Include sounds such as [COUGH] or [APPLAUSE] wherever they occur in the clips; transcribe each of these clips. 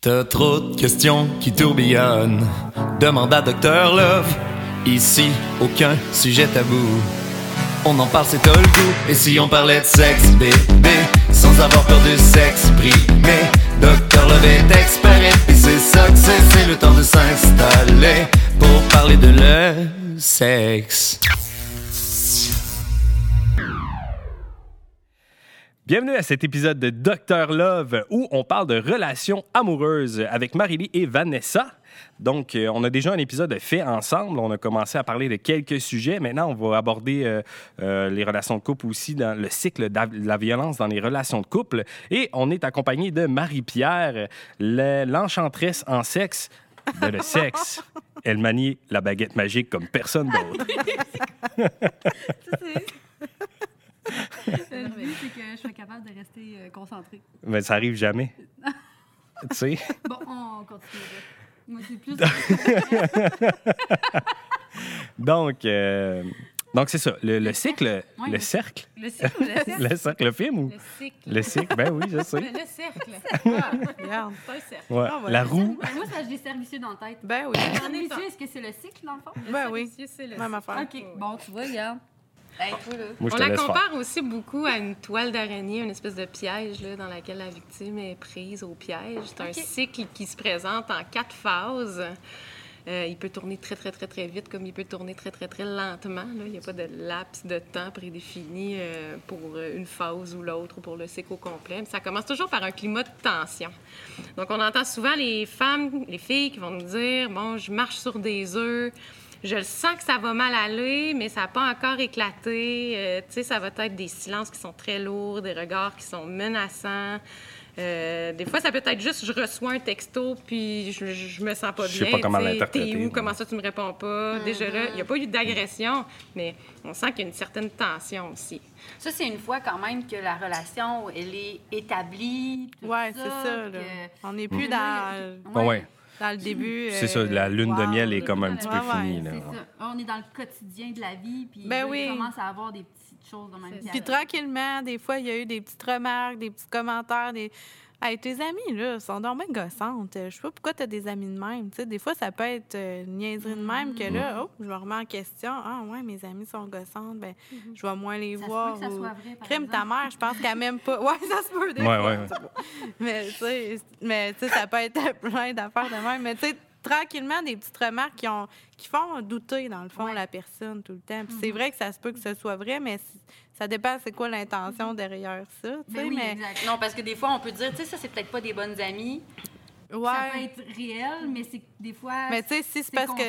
T'as trop de questions qui tourbillonnent. Demande à Docteur Love. Ici, aucun sujet tabou. On en parle, c'est tout le goût. Et si on parlait de sexe, bébé, sans avoir peur de s'exprimer. Docteur Love est expert et c'est ça que c'est. C'est le temps de s'installer pour parler de le sexe. Bienvenue à cet épisode de Docteur Love où on parle de relations amoureuses avec Marily et Vanessa. Donc, euh, on a déjà un épisode fait ensemble. On a commencé à parler de quelques sujets. Maintenant, on va aborder euh, euh, les relations de couple aussi dans le cycle de la violence dans les relations de couple. Et on est accompagné de Marie-Pierre, le- l'enchanteresse en sexe de le sexe. [LAUGHS] Elle manie la baguette magique comme personne d'autre. [LAUGHS] Le but, c'est que je sois capable de rester euh, concentrée. Mais ça arrive jamais. [LAUGHS] tu sais? Bon, on continue. Moi, c'est plus. [LAUGHS] Donc, euh, donc c'est ça. Le, le cycle, Ouais. le cercle, Le cycle ou le [LAUGHS] cercle? le cercle, le film ou? Le cycle. le cycle, ben oui, je Le, sais. le cercle. Ah, Regarde. c'est un cercle. Ouais. Ah, ouais. La roue. Moi, ça, j'ai servicieux dans la tête. Ben oui. Servicieux, est-ce que c'est le cycle, dans le fond? Le Ben oui. c'est le Même cycle. affaire. OK. Bon, tu vois, regarde. Hey. Moi, On la compare faire. aussi beaucoup à une toile d'araignée, une espèce de piège là, dans laquelle la victime est prise au piège. C'est un cycle qui se présente en quatre phases. Euh, il peut tourner très, très, très, très vite, comme il peut tourner très, très, très lentement. là. Il n'y a pas de laps de temps prédéfini euh, pour euh, une phase ou l'autre ou pour le cycle au complet. Mais ça commence toujours par un climat de tension. Donc, on entend souvent les femmes, les filles qui vont nous dire Bon, je marche sur des œufs. Je le sens que ça va mal aller, mais ça n'a pas encore éclaté. Euh, tu sais, ça va être des silences qui sont très lourds, des regards qui sont menaçants. Euh, des fois, ça peut être juste, je reçois un texto, puis je, je, me sens pas Je sais bien. pas comment T'es où? Comment ça, tu me réponds pas? Déjà là, il n'y a pas eu d'agression, mais on sent qu'il y a une certaine tension aussi. Ça, c'est une fois quand même que la relation, elle est établie. tout Ouais, c'est ça. là. que- On n'est plus dans, Bon, ouais. Dans le début. C'est ça, euh, la lune de wow, miel est comme un petit peu finie. ouais, là. C'est ça. On est dans le quotidien de la vie, puis Ben là, oui. il commence à avoir des petites choses de même. Puis tranquillement, des fois, il y a eu des petites remarques, des petits commentaires, des. Hey, tes amis, là, sont donc bien gossantes. Euh, Je sais pas pourquoi tu as des amis de même. Tu sais, des fois, ça peut être euh, une niaiserie de même que là, oh, je me remets en question. Ah, ouais, mes amis sont gossantes. Ben, je vais moins les Ça se voir. peut que ça ou- soit vrai, par Crime ta mère, je pense qu'elle m'aime pas. [LAUGHS] Ouais, ça se peut des Ouais. Mais tu sais, mais, tu sais, ça peut être [LAUGHS] plein d'affaires de même. Mais tu sais, tranquillement, des petites remarques qui, ont, qui font douter, dans le fond, Ouais. la personne tout le temps. Puis c'est vrai que ça se peut que ce soit vrai, mais ça dépend c'est quoi l'intention derrière ça. tu sais, Ben oui, mais exact. Non, parce que des fois, on peut dire, tu sais, ça, c'est peut-être pas des bonnes amies. Ça peut être réel, mais c'est des fois. Mais tu sais, si c'est parce que.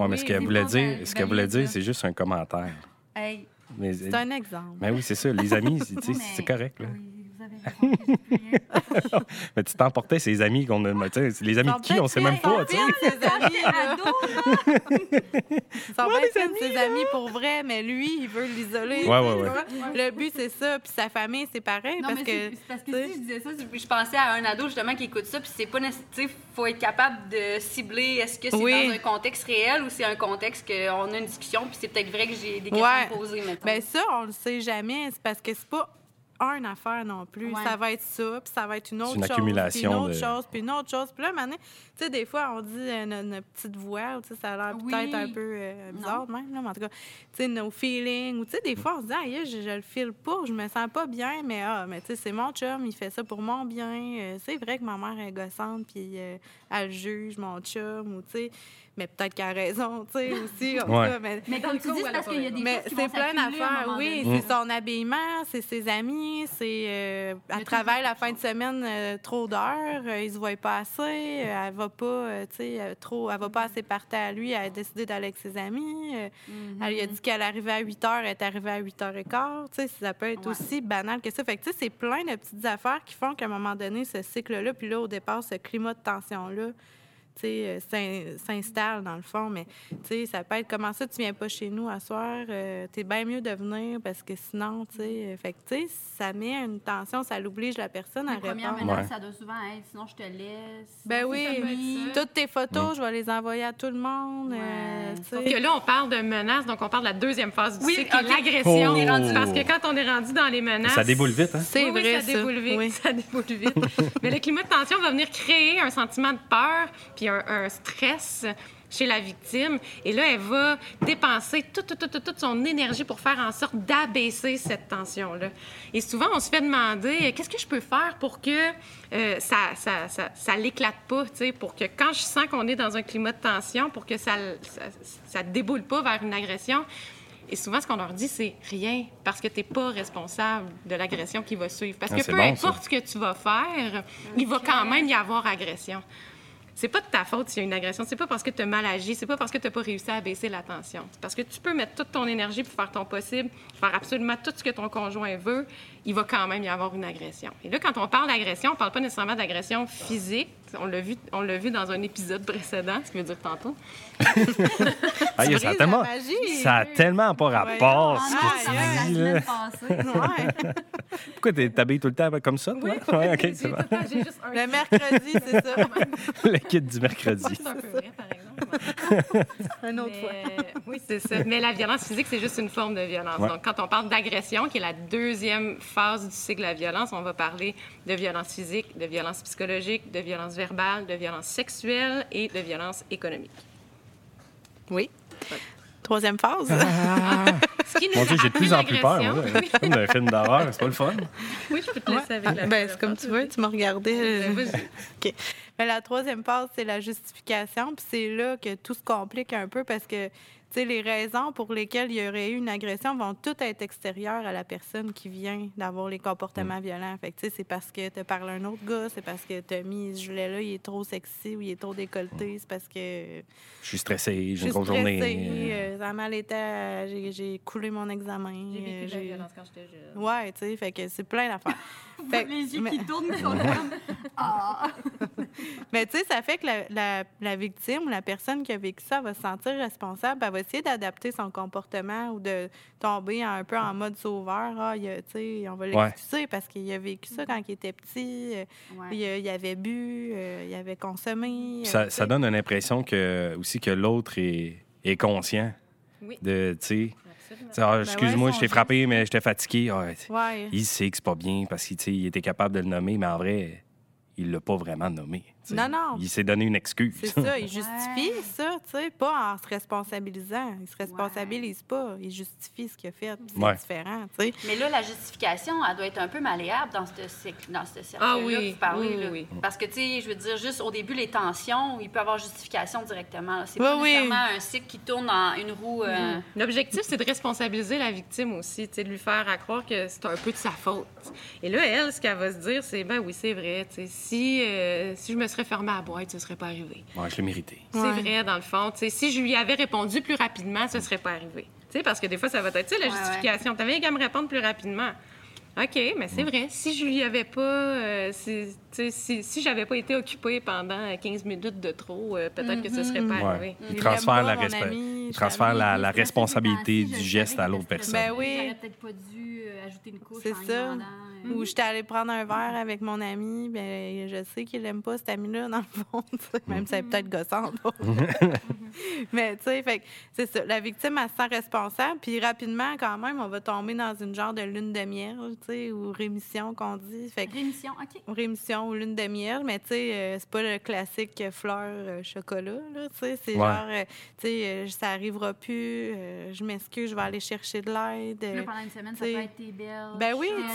Ouais, mais ce Oui, qu'elle voulait dire, ce qu'elle voulait dire, c'est juste un commentaire. Hey. Mais, c'est un exemple. ben oui, c'est ça. Les amis, [LAUGHS] mais- c'est correct. Là. Oui, [LAUGHS] Mais tu t'emportais ces amis qu'on a. Les amis de qui, on sait même pas. tu sais. fines, ses amis, là. Ado, là. Ils sont bien fines, [LAUGHS] ses amis pour vrai, mais lui, il veut l'isoler. Ouais, ouais, ouais. Tu vois? Le but, c'est ça. Puis sa famille, c'est pareil. Non, parce mais que, parce si je disais ça, je pensais à un ado justement qui écoute ça, puis c'est pas nécessaire. Faut être capable de cibler est-ce que c'est Oui. dans un contexte réel ou c'est un contexte qu'on a une discussion, puis c'est peut-être vrai que j'ai des questions Ouais. à poser maintenant. Ben ça, on le sait jamais. C'est parce que c'est pas une affaire non plus. Ouais. Ça va être ça, puis ça va être une autre une chose, accumulation puis une autre de- chose, puis une autre chose. Puis là, maintenant, tu sais, des fois, on dit euh, notre, notre petite voix, ou tu sais, ça a l'air Oui. peut-être un peu euh, bizarre même, là, mais en tout cas, tu sais, nos feelings, ou tu sais, des fois, on se dit, ah, je, je le file pas, je me sens pas bien, mais ah, mais tu sais, c'est mon chum, il fait ça pour mon bien. Euh, c'est vrai que ma mère est gossante, puis euh, elle juge mon chum, ou tu sais, mais peut-être qu'elle a raison, tu sais, aussi. Ouais. mais- Mais comme tu dis, c'est parce qu'il y a des mais choses qui c'est plein d'affaires, oui. C'est son habillement, c'est ses amis, c'est. euh, elle tout travaille la fin de semaine euh, trop d'heures, euh, il se voit pas assez, euh, elle va pas, euh, tu sais, euh, trop, elle va pas assez partir à lui, elle a décidé d'aller avec ses amis. euh. Elle lui a dit qu'elle arrivait à 8 heures, elle est arrivée à 8 h 15 Tu sais, ça peut être Ouais. aussi banal que ça. Fait que, tu sais, c'est plein de petites affaires qui font qu'à un moment donné, ce cycle-là, puis là, au départ, ce climat de tension-là, euh, s'in- s'installe dans le fond. Mais tu sais, ça peut être comment ça, tu viens pas chez nous à soir, euh, t'es bien mieux de venir parce que sinon, tu sais, euh, fait que tu sais, ça met une tension, ça l'oblige la personne à La première répondre. menace, Ouais. ça doit souvent être sinon je te laisse. Ben oui, toutes tes photos, je vais les envoyer à tout le monde. euh, Ouais. Sauf que là, on parle de menaces, donc on parle de la deuxième phase du Oui, cycle, qui est ok. l'agression. Rendu- Parce que quand on est rendu dans les menaces... Ça déboule vite, hein? C'est Oui, vrai, ça déboule vite. Oui. [LAUGHS] Ça déboule vite. Mais le climat de tension va venir créer un sentiment de peur puis un, un stress chez la victime. Et là, elle va dépenser toute, toute, toute, toute son énergie pour faire en sorte d'abaisser cette tension-là. Et souvent, on se fait demander qu'est-ce que je peux faire pour que euh, ça, ça, ça, ça l'éclate pas, tu sais, pour que quand je sens qu'on est dans un climat de tension, pour que ça, ça, ça déboule pas vers une agression. Et souvent, ce qu'on leur dit, c'est rien, parce que tu n'es pas responsable de l'agression qui va suivre. Parce Ah, que peu bon, importe ce que tu vas faire, il va quand même y avoir agression. C'est pas de ta faute s'il y a une agression. C'est pas parce que tu as mal agi. C'est pas parce que tu n'as pas réussi à baisser la tension. C'est parce que tu peux mettre toute ton énergie pour faire ton possible, faire absolument tout ce que ton conjoint veut. Il va quand même y avoir une agression. Et là, quand on parle d'agression, on parle pas nécessairement d'agression physique. On l'a vu, on l'a vu dans un épisode précédent, ce qui veut dire tantôt? Ah, Tu ça, a tellement, ça a tellement pas rapport, ce que tu dis. [LAUGHS] Ouais. Pourquoi t'es- t'habilles tout le temps comme ça, toi? Ouais, c'est bon. le temps- j'ai juste un Le mercredi, c'est ça. [LAUGHS] Le kit du mercredi. C'est un peu vrai, par exemple. [LAUGHS] Autre Mais, fois. oui, c'est ça. Mais la violence physique, c'est juste une forme de violence. Ouais. Donc, quand on parle d'agression, qui est la deuxième phase du cycle de la violence, on va parler de violence physique, de violence psychologique, de violence verbale, de violence sexuelle et de violence économique. Oui. Troisième phase. [LAUGHS] Ce qui nous Mon Dieu, j'ai de plus en plus peur. moi. Comme d'un film d'horreur, c'est pas le fun. Oui, je peux te laisser avec Ah, la ben, c'est comme tu veux, tu m'as regardé. Ben, euh, vas-y. [LAUGHS] OK. Mais la troisième phase, c'est la justification. Puis c'est là que tout se complique un peu parce que, tu sais, les raisons pour lesquelles il y aurait eu une agression vont toutes être extérieures à la personne qui vient d'avoir les comportements violents. Fait que, c'est parce que tu parles à un autre gars, c'est parce que tu as mis ce gilet-là, il est trop sexy ou il est trop décolleté, c'est parce que Je suis stressé, je j'ai une grosse stressée, journée. euh, ça a mal été, à- j'ai j'ai coulé mon examen. J'ai vécu euh, de la j'ai- violence quand j'étais jeune. Ouais, tu sais, fait que c'est plein d'affaires. [LAUGHS] Fait que- Les yeux mais- qui tournent, comme. [LAUGHS] Ah! Mais tu sais, ça fait que la, la, la victime ou la personne qui a vécu ça va se sentir responsable. Elle va essayer d'adapter son comportement ou de tomber un peu en mode sauveur. Ah, il a- on va Ouais. l'excuser parce qu'il a vécu ça quand il était petit. euh, Ouais. il, avait bu, euh, il avait consommé. euh, Ça, donne une impression que, aussi que l'autre est, est conscient Oui, de, Ah, excuse-moi, je t'ai frappé, mais j'étais fatigué. Ah, Ouais. Il sait que c'est pas bien parce qu'il était capable de le nommer, mais en vrai, il l'a pas vraiment nommé. Non, non. Il s'est donné une excuse. C'est ça, il [LAUGHS] justifie Ouais. ça, tu sais, pas en se responsabilisant. Il se responsabilise pas, il justifie ce qu'il a fait. C'est Ouais. différent, tu sais. Mais là, la justification, elle doit être un peu malléable dans ce cycle, dans ce cercle-là Ah oui, que tu parlais. oui, là. oui. Parce que, tu sais, je veux dire, juste au début, les tensions, il peut y avoir justification directement. C'est pas oui. nécessairement un cycle qui tourne dans une roue. euh, L'objectif, c'est de responsabiliser la victime aussi, tu sais, de lui faire à croire que c'est un peu de sa faute. Et là, elle, ce qu'elle va se dire, c'est ben oui, c'est vrai. tu sais, Si, euh, si je me serais fermée à la boîte, ce serait pas arrivé. Ouais, je l'ai mérité. C'est Ouais. vrai, dans le fond. Si je lui avais répondu plus rapidement, ce serait pas arrivé. Parce que des fois, ça va être tu sais, la Ouais, ouais. justification. Tu avais qu'à me répondre plus rapidement. OK, mais c'est vrai. Si je lui avais pas. euh, si j'avais pas été occupée pendant 15 minutes de trop, euh, peut-être que ce serait pas Ouais. arrivé. Il Il transfère, la, ami, il transfère t'avais responsabilité du geste à l'autre personne. Ben oui. J'aurais peut-être pas dû ajouter une couche C'est en ça. demandant, Ou j'étais allée prendre un verre avec mon ami, ben je sais qu'il aime pas cet ami-là, dans le fond, [LAUGHS] même si c'est peut-être gossant. [LAUGHS] Mais tu sais, fait que c'est ça. La victime, elle se sent responsable, puis rapidement, quand même, on va tomber dans une genre de lune de miel, tu sais, ou rémission qu'on dit. Fait que Rémission, OK. rémission ou lune de miel, mais tu sais, euh, c'est pas le classique fleur euh, chocolat, là, tu sais, c'est Ouais. genre, euh, tu sais, euh, ça arrivera plus, euh, je m'excuse, je vais aller chercher de l'aide. Euh, pendant une semaine, ça peut être tes belles. ben oui, tu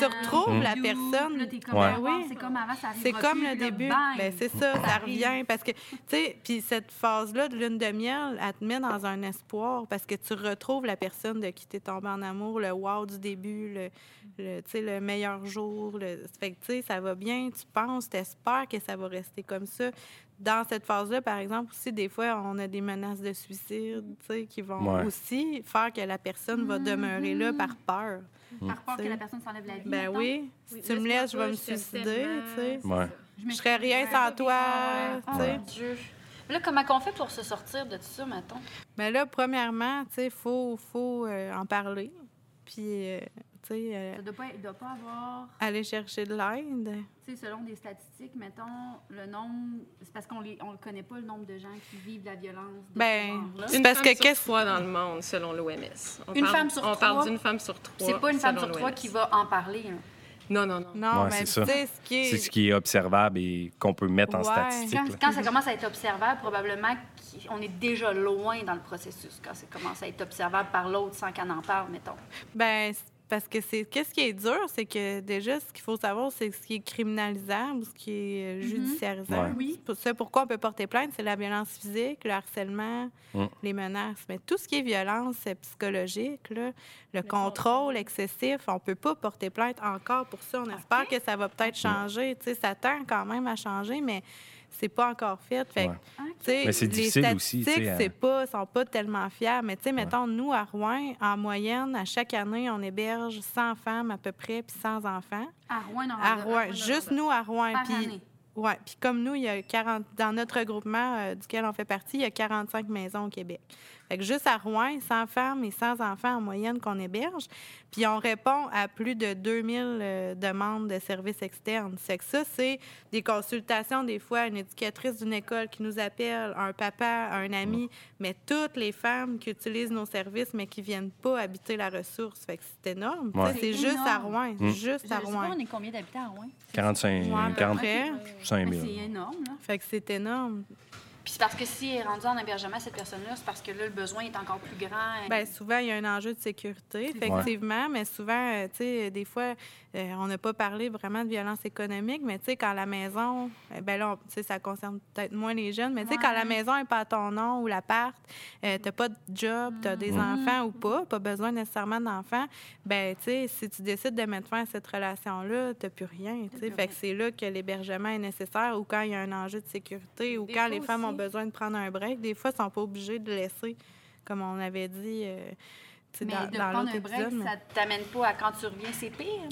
la personne. puis là, t'es comme, Ouais. ah, Oui. C'est comme avant, ça C'est comme plus, le début. Ben, c'est ça, ça revient. Parce que, tu sais, puis cette phase-là de lune de miel, elle te met dans un espoir parce que tu retrouves la personne de qui t'es tombé en amour, le wow du début, le, le, tu sais, le meilleur jour. Le... Fait que, tu sais, ça va bien, tu penses, tu espères que ça va rester comme ça. Dans cette phase-là, par exemple, aussi, des fois, on a des menaces de suicide, tu sais, qui vont Ouais. aussi faire que la personne va demeurer là par peur. Par peur que la personne s'enlève la vie. Ben mettons. oui, si tu me laisses, je vais me suicider, tu sais. Ouais. Je serais rien sans toi, tu sais. Oh, mon Dieu. Là, comment on fait pour se sortir de tout ça, mettons? Mais là, premièrement, tu sais, il faut, faut euh, en parler. Puis, euh, tu sais, euh, Ça doit pas, il doit pas avoir, aller chercher de l'aide. tu sais, selon des statistiques, mettons, le nombre, c'est parce qu'on les, on connaît pas, le nombre de gens qui vivent la violence de Ben. C'est parce femme que sur qu'est-ce- trois dans le monde, selon l'OMS. On Une parle- femme sur On trois? parle d'une femme sur trois. C'est pas une femme sur trois qui va en parler. hein. Non, non, non. Non, Ouais, mais c'est ce qui est. C'est ce qui est observable et qu'on peut mettre en statistique. Quand, ça commence à être observable, probablement qu'on est déjà loin dans le processus. Quand ça commence à être observable par l'autre sans qu'on en parle, mettons. Ben, c'est parce que c'est qu'est-ce qui est dur, c'est que déjà ce qu'il faut savoir, c'est ce qui est criminalisable, ce qui est euh, judiciarisable. Ouais. Oui. Pour ça, pourquoi on peut porter plainte, c'est la violence physique, le harcèlement, Mm. les menaces. Mais tout ce qui est violence euh, psychologique, là, le, contrôle excessif, on peut pas porter plainte encore pour ça. On espère que ça va peut-être changer. Tu sais, ça tend quand même à changer, mais c'est pas encore fait. Ouais. sais, Mais c'est les difficile aussi, tu sais, statistiques, à- c'est pas, sont pas tellement fiables. Mais tu sais, mettons, nous, à Rouen, en moyenne, à chaque année, on héberge 100 femmes à peu près, puis 100 enfants. À Rouen, non. À Rouen, juste nous à Rouen. Par Puis, année. ouais, puis comme nous, il y a 40, dans notre regroupement euh, duquel on fait partie, il y a 45 maisons au Québec. Fait que juste à Rouen, 100 femmes et 100 enfants en moyenne qu'on héberge. Puis on répond à plus de 2000 euh, demandes de services externes. C'est que ça, c'est des consultations, des fois, une éducatrice d'une école qui nous appelle, un papa, un ami, mais toutes les femmes qui utilisent nos services, mais qui viennent pas habiter la ressource. Fait que c'est énorme. Ouais. C'est juste à. Rouen. Mm. Juste Je à sais pas, Rouen. on est combien d'habitants à Rouen? 45, Ouais, à peu 45 près. Mais 000. c'est énorme, là. Fait que c'est énorme. Puis c'est parce que si elle est rendue en hébergement, cette personne-là, c'est parce que là, le besoin est encore plus grand. Bien, souvent, il y a un enjeu de sécurité, effectivement, mais souvent, euh, tu sais, des fois, euh, on n'a pas parlé vraiment de violence économique, mais tu sais, quand la maison, euh, ben là, tu sais, ça concerne peut-être moins les jeunes, mais tu sais, quand la maison n'est pas à ton nom ou l'appart, euh, tu n'as pas de job, tu as des enfants ou pas, pas besoin nécessairement d'enfants, ben tu sais, si tu décides de mettre fin à cette relation-là, tu n'as plus rien, tu sais. Fait que c'est là que l'hébergement est nécessaire ou quand il y a un enjeu de sécurité ou Des quand les femmes ont besoin de prendre un break. Des fois, ils sont pas obligés de laisser, comme on avait dit euh, Mais dans, de dans prendre un break, mais- ça t'amène pas à quand tu reviens, c'est pire.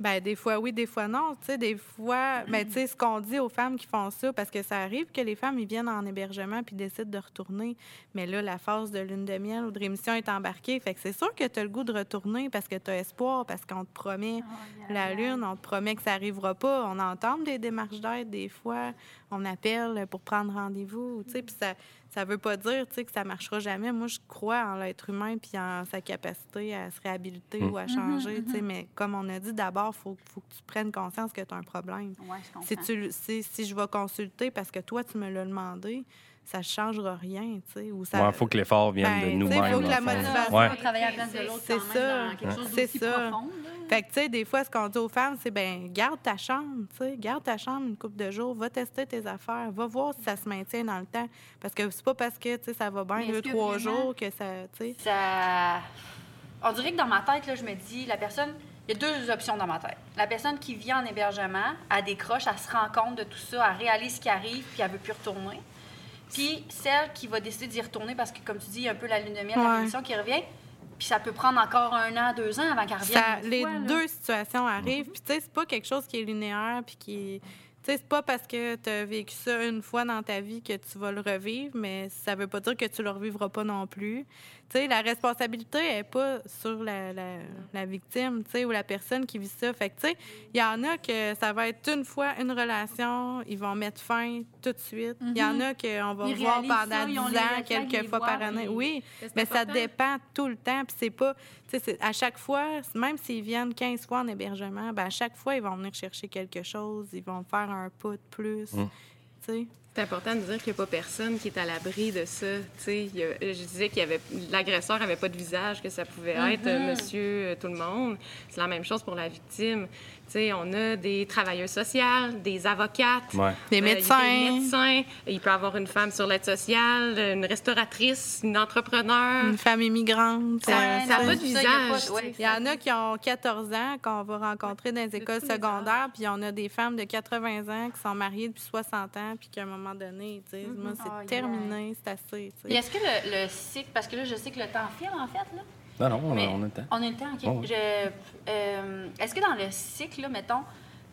Ben, des fois oui, des fois non. Tu sais, des fois, ben, tu sais, ce qu'on dit aux femmes qui font ça, parce que ça arrive que les femmes, ils viennent en hébergement puis décident de retourner. Mais là, la phase de lune de miel ou de rémission est embarquée. Fait que c'est sûr que tu as le goût de retourner parce que tu as espoir, parce qu'on te promet la lune, on te promet que ça arrivera pas. On entend des démarches d'aide des fois. On appelle pour prendre rendez-vous, tu sais, puis ça ça veut pas dire, tu sais, que ça marchera jamais. Moi, je crois en l'être humain puis en sa capacité à se réhabiliter Mm. ou à changer, tu sais, mais comme on a dit d'abord, faut faut que tu prennes conscience que tu as un problème. Ouais, je. Si tu si, si je vais consulter parce que toi tu me l'as demandé, ça ne changera rien, tu sais, ou ça Il faut que l'effort vienne Ben, de sais, nous-mêmes. faut que la motivation- Ouais. Faut travailler à la place de l'autre C'est ça. C'est ça. profond. Fait que, tu sais, des fois, ce qu'on dit aux femmes, c'est ben garde ta chambre, tu sais, garde ta chambre une couple de jours, va tester tes affaires, va voir si ça se maintient dans le temps. Parce que c'est pas parce que, tu sais, ça va bien deux, trois vraiment- jours que ça, tu sais. Ça... On dirait que dans ma tête, là, je me dis, la personne... Il y a deux options dans ma tête. La personne qui vit en hébergement, elle décroche, elle se rend compte de tout ça, elle réalise ce qui arrive, puis elle veut plus retourner. Puis celle qui va décider d'y retourner parce que, comme tu dis, il y a un peu la lune de miel, la rémission qui revient. Puis ça peut prendre encore un an, deux ans avant qu'elle revienne. Ça- les fois, là. deux situations arrivent. Puis, tu sais, c'est pas quelque chose qui est linéaire. Puis, qui. Sais, c'est pas parce que tu as vécu ça une fois dans ta vie que tu vas le revivre, mais ça veut pas dire que tu le revivras pas non plus. Tu sais, la responsabilité est pas sur la, la, la victime, tu sais, ou la personne qui vit ça. Fait que, tu sais, il y en a que ça va être une fois une relation, ils vont mettre fin tout de suite. Il y en a qu'on va Ils voir pendant ça, 10 ils ont ans, quelques fois par année. Oui, mais ça dépend tout le temps. Puis c'est pas, tu sais, c'est- à chaque fois, même s'ils viennent 15 fois en hébergement, ben à chaque fois, ils vont venir chercher quelque chose, ils vont faire un pas de plus. Mm. C'est important de dire qu'il n'y a pas personne qui est à l'abri de ça. Tu sais, il y a- je disais qu'il y avait l'agresseur n'avait pas de visage, que ça pouvait être euh, monsieur euh, tout le monde. C'est la même chose pour la victime. Tu sais, on a des travailleurs sociaux, des avocates, Ouais. Des euh, médecins. des médecins. Il peut y avoir une femme sur l'aide sociale, une restauratrice, une entrepreneur. Une femme immigrante. Ça non, a pas de ça, il y visage. ouais. y en a qui ont 14 ans qu'on va rencontrer dans les écoles secondaires, puis on a des femmes de 80 ans qui sont mariées depuis 60 ans, puis qu'à un moment donné, ils disent Moi, c'est Aïe, terminé, c'est assez. est-ce que le, le cycle, parce que là, je sais que le temps file, en fait, là. Non, non, on on a le temps. On a le temps, OK. Oh, oui. Euh, Est-ce que dans le cycle, là, mettons,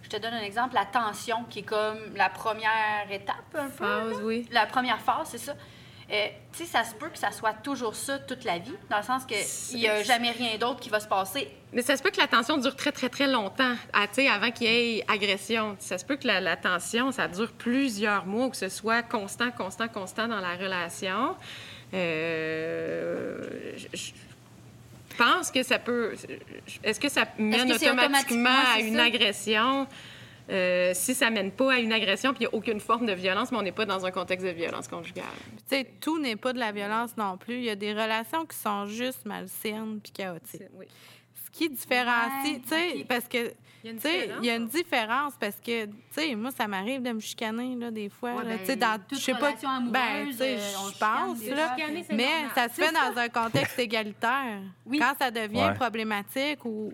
je te donne un exemple, la tension, qui est comme la première étape, un peu. Phase, oui. La première phase, c'est ça. Euh, tu sais, ça se peut que ça soit toujours ça toute la vie, dans le sens qu'il n'y a jamais rien d'autre qui va se passer. Mais ça se peut que la tension dure très, très, très longtemps, à, avant qu'il y ait agression. Ça se peut que la, la tension, ça dure plusieurs mois, ou que ce soit constant, constant, constant dans la relation. Euh, je, pense que ça peut... Est-ce que ça mène que automatiquement automatiquement, à une ça? agression? Euh, si ça mène pas à une agression, puis il n'y a aucune forme de violence, mais on n'est pas dans un contexte de violence conjugale. Tu sais, tout n'est pas de la violence non plus. Il y a des relations qui sont juste malsaines puis chaotiques. Oui. Ce qui différencie, Ouais, tu sais, parce que, Il y a une tu sais, différence, il y a une différence parce que, tu sais, moi, ça m'arrive de me chicaner, là, des fois. Ouais, ben, tu sais, dans, toute je sais pas, relation amoureuse, ben, tu sais, euh, je pense, là. Chicaner, Mais normal. ça se fait dans un contexte égalitaire. Oui. Quand ça devient Ouais. problématique ou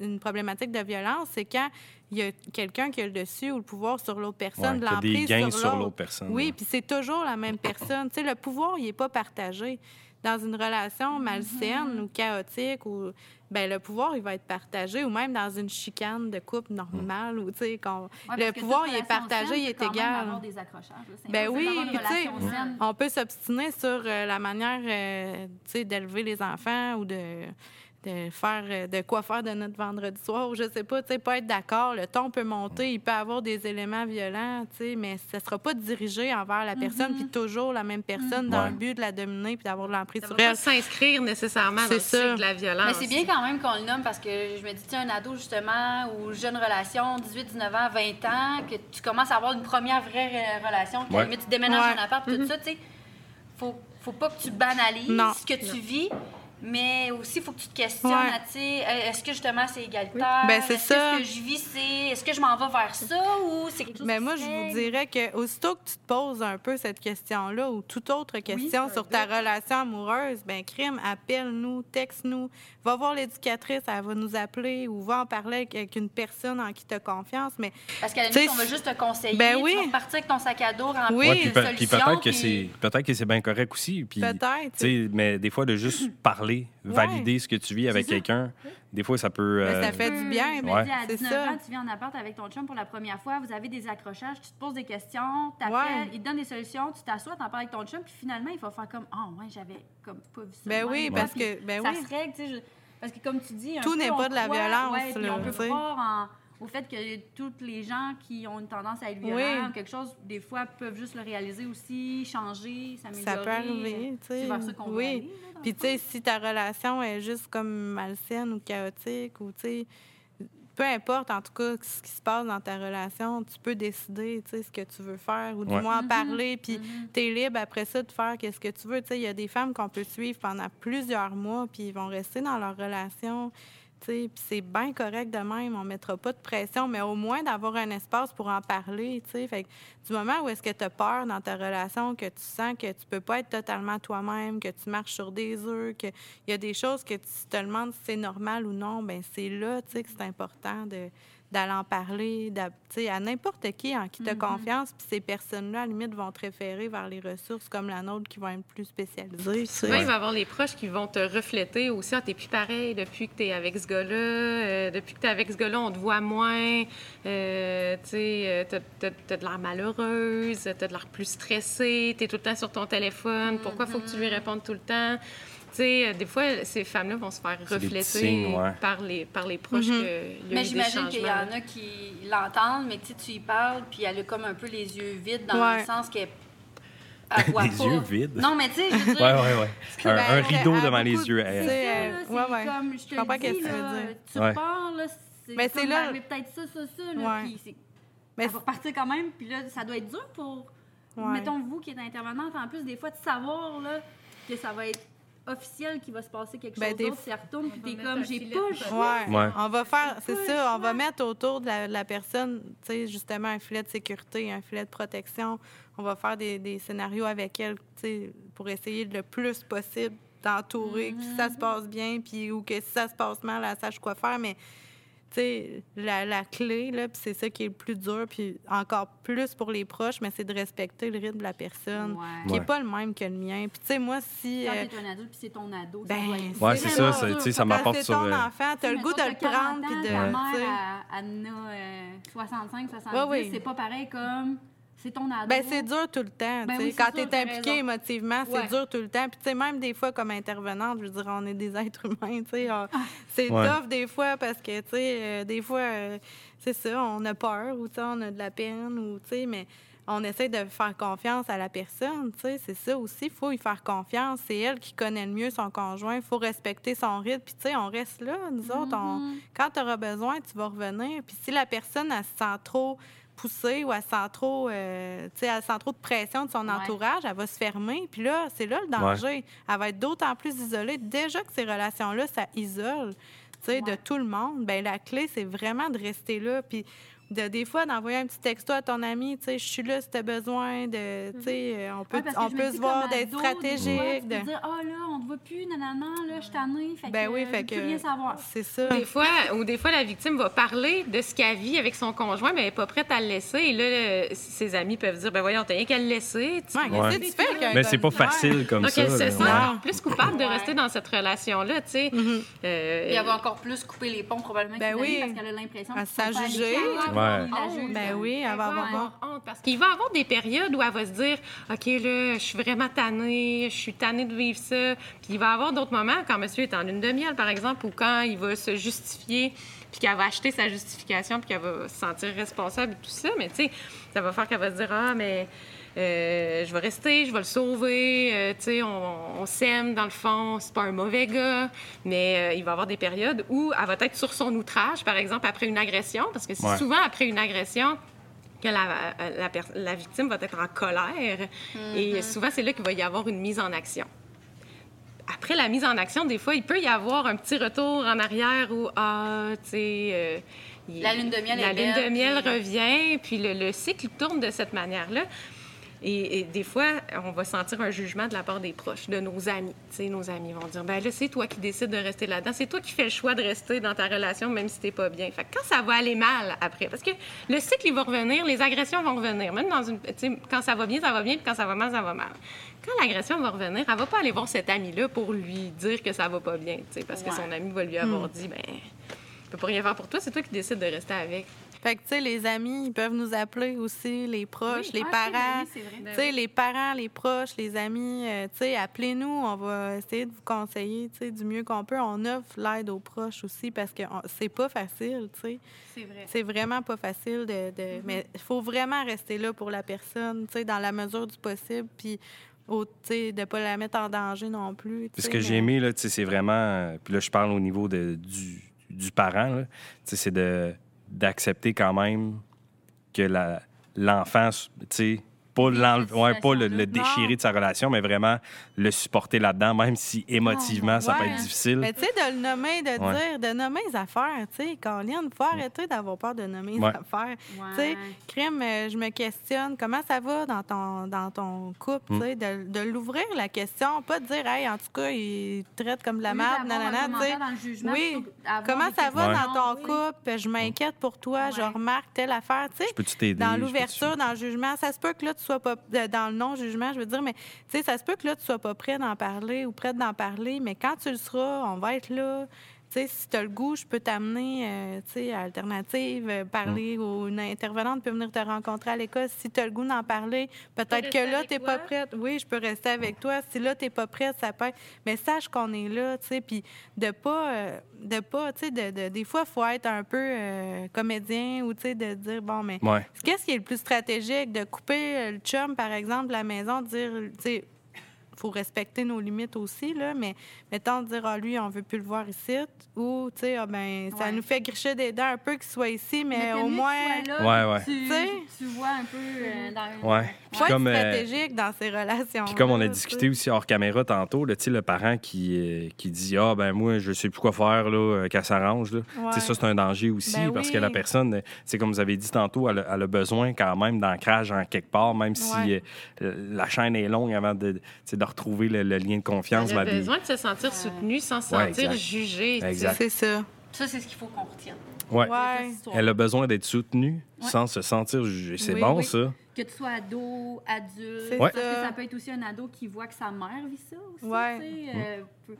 une problématique de violence, c'est quand il y a quelqu'un qui a le dessus ou le pouvoir sur l'autre personne, Ouais, de l'emprise sur sur l'autre. personne, Oui, puis c'est toujours la même personne. tu sais, le pouvoir, il n'est pas partagé. Dans une relation malsaine ou chaotique, ou ben le pouvoir, il va être partagé, ou même dans une chicane de couple normale, où tu sais, qu'on- Ouais, le pouvoir, il est partagé, saine il est égal. avoir des accrochages, là. C'est Ben oui, puis tu sais, on peut s'obstiner sur euh, la manière euh, tu sais, d'élever les enfants ou de, de faire euh, de quoi faire de notre vendredi soir ou je sais pas, tu sais, pas être d'accord. Le ton peut monter, il peut avoir des éléments violents, tu sais, mais ça sera pas dirigé envers la personne, puis toujours la même personne dans Ouais. le but de la dominer puis d'avoir de l'emprise Ça sur pas elle. s'inscrire nécessairement dans C'est le ça. cycle de la violence. Mais c'est bien quand même qu'on le nomme parce que je me dis, tu sais, un ado justement, ou jeune relation, 18, 19 ans, 20 ans, que tu commences à avoir une première vraie relation, que à la Ouais. limite, tu déménages Ouais. en appart, tout ça, tu sais, faut, faut pas que tu banalises Non. ce que tu vis. Mais aussi, il faut que tu te questionnes, Ouais. tu sais, euh, est-ce que justement c'est égalitaire? Ben, c'est est-ce ça. que ce que je vis, c'est. Est-ce que je m'en vais vers ça ou c'est quelque chose Mais qui moi, je vous dirais que aussitôt que tu te poses un peu cette question-là ou toute autre question sur ta relation amoureuse, ben crime, appelle-nous, texte-nous, va voir l'éducatrice, elle va nous appeler ou va en parler avec- une personne en qui tu as confiance. Mais Parce qu'à la Tu limite, on va juste te conseiller. Ben tu oui. vas repartir avec ton sac à dos rempli Oui, Ouais, de puis, pe- puis peut-être que puis- c'est peut-être que c'est bien correct aussi. Puis, peut-être. tu mais des fois, de juste [CLEARS THROAT] parler, valider ce que tu vis avec quelqu'un, des fois, ça peut. Ben, euh, ça fait du bien. Mais Ouais. à C'est 19 ça. ans, tu viens en appart avec ton chum pour la première fois, vous avez des accrochages, tu te poses des questions, t'appelles, Ouais. il te donne des solutions, tu t'assois, t'en parles avec ton chum, puis finalement, il va faire comme « Ah, ouais, j'avais comme pas vu ça. Ben de oui, parce que- ben Ça oui. se règle, tu sais. je- Parce que comme tu dis, un Tout n'est pas de la croit- violence, là, on peut croire en- au fait que tous les gens qui ont une tendance à être violents Oui. ou quelque chose, des fois, peuvent juste le réaliser aussi, changer, s'améliorer. Ça peut arriver, tu sais. C'est vers ça qu'on oui. aller, là, Puis, tu sais, si ta relation est juste comme malsaine ou chaotique ou, tu sais, peu importe, en tout cas, ce qui se passe dans ta relation, tu peux décider, tu sais, ce que tu veux faire ou du Ouais. moins en Mhm. parler. Puis, tu es libre après ça de faire qu'est-ce que tu veux. Tu sais, il y a des femmes qu'on peut suivre pendant plusieurs mois puis ils vont rester dans leur relation. C'est bien correct de même, on ne mettra pas de pression, mais au moins d'avoir un espace pour en parler. Fait que du moment où est-ce que tu as peur dans ta relation, que tu sens que tu peux pas être totalement toi-même, que tu marches sur des œufs, qu'il y a des choses que tu te demandes si c'est normal ou non, ben c'est là que c'est important de d'aller en parler d'a- tu sais, à n'importe qui en qui tu as confiance. Puis ces personnes-là, à la limite, vont te référer vers les ressources comme la nôtre qui vont être plus spécialisées. Souvent, il va y avoir les proches qui vont te refléter aussi. Ah, t'es plus pareil depuis que t'es avec ce gars-là. Euh, depuis que t'es avec ce gars-là, on te voit moins. Euh, tu sais, euh, t'as, t'as- t'as de l'air malheureuse, t'as de l'air plus stressée, t'es tout le temps sur ton téléphone. Pourquoi faut que tu lui répondes tout le temps? Tu sais, euh, des fois, ces femmes-là vont se faire refléter petits signes, ouais. par, les, par les proches y a eu Mais j'imagine qu'il y en a qui l'entendent, mais tu sais, tu y parles, puis elle a comme un peu les yeux vides dans Ouais. le sens qu'elle [LAUGHS] elle Les pas. yeux vides? Non, mais tu sais, je veux dire. Ouais, ouais, ouais. Un, Ben, un rideau devant les yeux. tu sais, C'est ouais, ouais. comme, je te Je comprends le dis, que tu veux là, dire. tu Ouais. repars, là, c'est Mais comme c'est là- peut-être ça, ça, ça, là, Ouais. puis c'est- Mais elle va repartir quand même, puis là, ça doit être dur pour, Ouais. mettons, vous qui êtes intervenante, en plus, des fois, de savoir, là, que ça va être officiel qu'il va se passer quelque Ben, chose des d'autre, elle retourne, puis t'es comme, j'ai pas choix. Ouais. Ouais. On va faire, c'est ça, on va mettre autour de la, de la personne, tu sais, justement, un filet de sécurité, un filet de protection. On va faire des, des scénarios avec elle, tu sais, pour essayer le plus possible d'entourer, que Mm-hmm. ça se passe bien, puis ou que si ça se passe mal, elle sache quoi faire. Mais, tu sais, la, la clé, là, puis c'est ça qui est le plus dur, puis encore plus pour les proches, mais c'est de respecter le rythme de la personne, Ouais. qui n'est Ouais. pas le même que le mien. Puis, tu sais, moi, si. Quand euh, t'es un adulte puis c'est ton ado, ben, ça doit être Ouais, c'est ça, tu sais, ça m'apporte c'est sur. ton euh, enfant, t'as le goût de le 40 prendre, puis de. Ta mère, euh, 65, 70. Ouais, oui. C'est pas pareil comme c'est ton ado. Ben, c'est dur tout le temps. Ben oui, Quand tu es impliqué émotivement, c'est Ouais. dur tout le temps. Puis, tu sais, même des fois, comme intervenante, je veux dire, on est des êtres humains. tu sais, on- C'est Ouais. tough des fois parce que, tu sais, euh, des fois, euh, c'est ça, on a peur ou, tu sais, on a de la peine ou, tu sais, mais on essaie de faire confiance à la personne. Tu sais, c'est ça aussi. Il faut y faire confiance. C'est elle qui connaît le mieux son conjoint. Il faut respecter son rythme. Puis, tu sais, on reste là. Nous autres, on- Mhm. quand tu auras besoin, tu vas revenir. Puis si la personne, elle se sent trop poussée ou elle sent trop, euh, elle sent trop de pression de son Ouais. entourage, elle va se fermer. Puis là, c'est là le danger. Elle va être d'autant plus isolée. Déjà que ces relations-là, ça isole, tu sais, de Ouais. tout le monde. Ben la clé, c'est vraiment de rester là. Puis de, des fois, d'envoyer un petit texto à ton ami, tu sais, je suis là si tu as besoin de, tu sais, euh, on peut, on peut se voir d'être stratégique. Tu peux de- dire, ah là, on te voit plus, nanana, là, je suis tannée. Fait Ben que, oui, fait que rien savoir. c'est ça. Des fois, ou des fois, la victime va parler de ce qu'elle vit avec son conjoint, mais elle n'est pas prête à le laisser. Et là, le- ses amis peuvent dire, ben voyons, t'as rien qu'à le laisser. Tu- Ouais, Ouais. qu'est-ce que tu fais avec un Mais c'est pas facile comme Donc, ça. elle se sent ouais. plus coupable de rester dans cette relation-là, tu sais. Mhm. Euh, Et elle va encore plus couper les ponts, probablement, Ben oui. parce qu'elle a l'impression Elle qu'ils Ouais. juge. Ben oui, elle va avoir honte parce qu'il va y avoir des périodes où elle va se dire OK, là, je suis vraiment tannée, je suis tannée de vivre ça. Puis il va y avoir d'autres moments, quand monsieur est en lune de miel, par exemple, ou quand il va se justifier, puis qu'elle va acheter sa justification, puis qu'elle va se sentir responsable et tout ça. Mais tu sais, ça va faire qu'elle va se dire Ah, mais. Euh, je vais rester, je vais le sauver. euh, tu sais, on, on s'aime dans le fond. C'est pas un mauvais gars, mais euh, il va y avoir des périodes où elle va être sur son outrage, par exemple après une agression, parce que c'est Ouais. souvent après une agression que la, la, pers- la victime va être en colère. Et souvent, c'est là qu'il va y avoir une mise en action. Après la mise en action, des fois, il peut y avoir un petit retour en arrière où, ah, tu sais... euh, La lune de miel La est lune belle, de miel puis- revient, puis le, le cycle tourne de cette manière-là. Et, et des fois, on va sentir un jugement de la part des proches, de nos amis. Tu sais, nos amis vont dire, ben là, c'est toi qui décides de rester là-dedans. C'est toi qui fais le choix de rester dans ta relation, même si t'es pas bien. Fait que quand ça va aller mal après, parce que le cycle, il va revenir, les agressions vont revenir. Même dans une, tu sais, quand ça va bien, ça va bien, puis quand ça va mal, ça va mal. Quand l'agression va revenir, elle va pas aller voir cet ami-là pour lui dire que ça va pas bien, tu sais, parce que son ami va lui avoir dit, ben, je peux pas rien faire pour toi, c'est toi qui décides de rester avec. Fait que, tu sais, les amis, ils peuvent nous appeler aussi, les proches, Oui. les Ah, parents. vrai. Tu sais, les parents, les proches, les amis, euh, tu sais, appelez-nous, on va essayer de vous conseiller, tu sais, du mieux qu'on peut. On offre l'aide aux proches aussi parce que on- c'est pas facile, tu sais. C'est vrai. C'est vraiment pas facile de... de- Mais il faut vraiment rester là pour la personne, tu sais, dans la mesure du possible, puis au- tu sais, de pas la mettre en danger non plus. ce que j'ai aimé, là, tu sais, c'est vraiment. Puis là, je parle au niveau de, du, du parent, là, tu sais, c'est de, d'accepter quand même que l'enfant, tu sais, pas, ouais, pas le, déchirer de sa relation, mais vraiment le supporter là-dedans, même si émotivement, ça peut être difficile. Mais tu sais, de le nommer, de Ouais. dire, de nommer les affaires, tu sais, Colin, faut arrêter d'avoir peur de nommer les Ouais. affaires. Ouais. Tu sais, crime, euh, je me questionne, comment ça va dans ton, dans ton couple, Mm. tu sais, de, de l'ouvrir la question, pas de dire, hey, en tout cas, il te traite comme de la merde, nanana, tu sais. Oui. Comment ça va dans ton Oui. couple? Je m'inquiète pour toi, je remarque telle affaire, tu sais. Je peux-tu t'aider? Dans l'ouverture, dans le jugement, ça se peut que là, tu Dans le non-jugement, je veux dire, mais tu sais, ça se peut que là, tu sois pas prêt d'en parler ou prête d'en parler, mais quand tu le seras, on va être là. Si tu as le goût, je peux t'amener, euh, tu sais, à Alternative, euh, parler Mm. ou une intervenante peut venir te rencontrer à l'école. Si tu as le goût d'en parler, peut-être que là, tu n'es pas prête. Oui, je peux rester avec toi. Si là, tu n'es pas prête, ça peut être... Mais sache qu'on est là, tu sais, puis de pas... euh, de pas, tu sais, de, de- des fois, il faut être un peu euh, comédien ou, tu sais, de dire, bon, mais Ouais. Qu'est-ce qui est le plus stratégique? De couper le chum, par exemple, de la maison, de dire, tu sais, faut respecter nos limites aussi, là, mais mettons, de dire, ah, lui, on veut plus le voir ici, ou, tu sais, ah, ben, ça Ouais. nous fait gricher des dents un peu qu'il soit ici, mais, Mais au moins, Ouais, ouais. Tu, vois un peu euh, dans Ouais. Puis comme, euh, stratégique dans ces relations. Puis comme on a discuté aussi hors caméra tantôt, là, tu sais, le parent qui, euh, qui dit Ah, ben moi, je sais plus quoi faire, là, qu'elle s'arrange. là. Tu sais, Ça, c'est un danger aussi Ben parce oui. que la personne, c'est comme vous avez dit tantôt, elle a, elle a besoin quand même d'ancrage en quelque part, même si Ouais. euh, la chaîne est longue avant de, de retrouver le, le lien de confiance. Elle a vie. besoin de se sentir soutenue sans se Ouais, sentir exact. jugée. C'est ça. Ça, c'est ce qu'il faut qu'on retienne. Ouais. Elle a besoin d'être soutenue Ouais. sans se sentir jugée. C'est Oui, bon, oui. ça? Que tu sois ado, adulte. Parce que ça. peut être aussi un ado qui voit que sa mère vit ça aussi. Ouais. tu sais, euh, peut-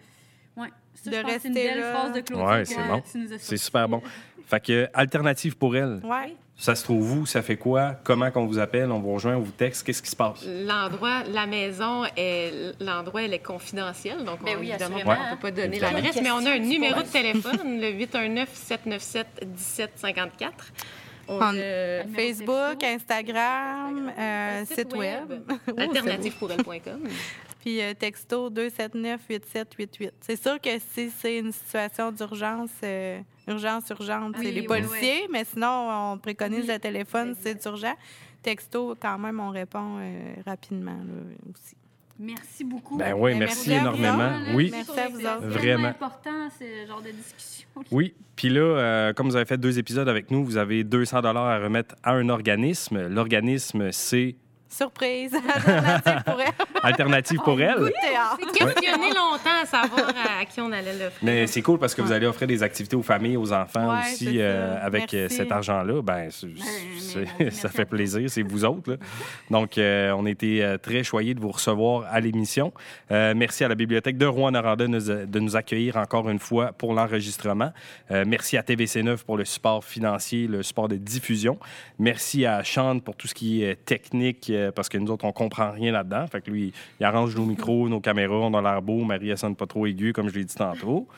ouais. Ça, De je pense c'est une rester belle là. phrase de Claude. Ouais, c'est bon. C'est super bon. Fait que, alternative pour elle, Ouais. Ça se trouve où? Ça fait quoi? Comment qu'on vous appelle? On vous rejoint, on vous texte? Qu'est-ce qui se passe? L'endroit, la maison, est, l'endroit, elle est confidentielle, donc Ben on, oui, évidemment, on ne peut pas donner l'adresse, mais on a un qui numéro de téléphone, le 819-797-1754. On, euh, de Facebook. Instagram, euh, un site web. Oh, alternativepourelle.com. [LAUGHS] Puis euh, texto 279-8788. C'est sûr que si c'est une situation d'urgence, euh, urgence, urgente, Oui, c'est les oui, policiers, mais sinon, on préconise Oui. le téléphone si c'est urgent. Texto, quand même, on répond euh, rapidement là, aussi. Merci beaucoup. Ben oui, merci merci à vous énormément. autres. Oui. Merci à vous autres. C'est Vraiment. vraiment important, ce genre de discussion. Oui. Puis là, euh, comme vous avez fait deux épisodes avec nous, vous avez 200 dollars à remettre à un organisme. L'organisme, c'est Surprise! [LAUGHS] Alternative pour elle. Alternative pour elle. Théâtre. Questionner longtemps à savoir à, à qui on allait l'offrir. Mais c'est cool parce que vous allez offrir des activités aux familles, aux enfants Ouais, aussi c'est euh, avec euh, Merci. cet argent-là. Ben, c'est- c'est- merci ça fait plaisir, c'est vous autres. là. Donc, euh, on était très choyés de vous recevoir à l'émission. Euh, merci à la Bibliothèque de Rouen-Noranda de nous- de nous accueillir encore une fois pour l'enregistrement. Euh, merci à TVC9 pour le support financier, le support de diffusion. Merci à Sean pour tout ce qui est technique, euh, parce que nous autres, on comprend rien là-dedans. Fait que lui, il arrange nos micros, nos caméras, on a l'air beau. Marie, elle sonne pas trop aiguë, comme je l'ai dit tantôt.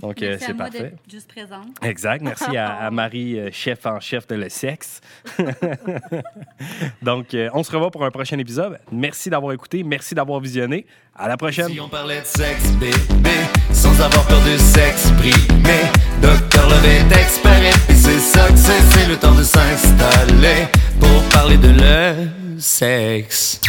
Donc, euh, c'est parfait. juste présente. Exact. Merci à, à Marie, euh, chef en chef de le sexe. [LAUGHS] Donc, euh, on se revoit pour un prochain épisode. Merci d'avoir écouté. Merci d'avoir visionné. À la prochaine. Si on parlait de sexe, bébé, sans avoir peur de s'exprimer. Docteur Love est expert et c'est ça que c'est, c'est le temps de s'installer pour parler de le sexe.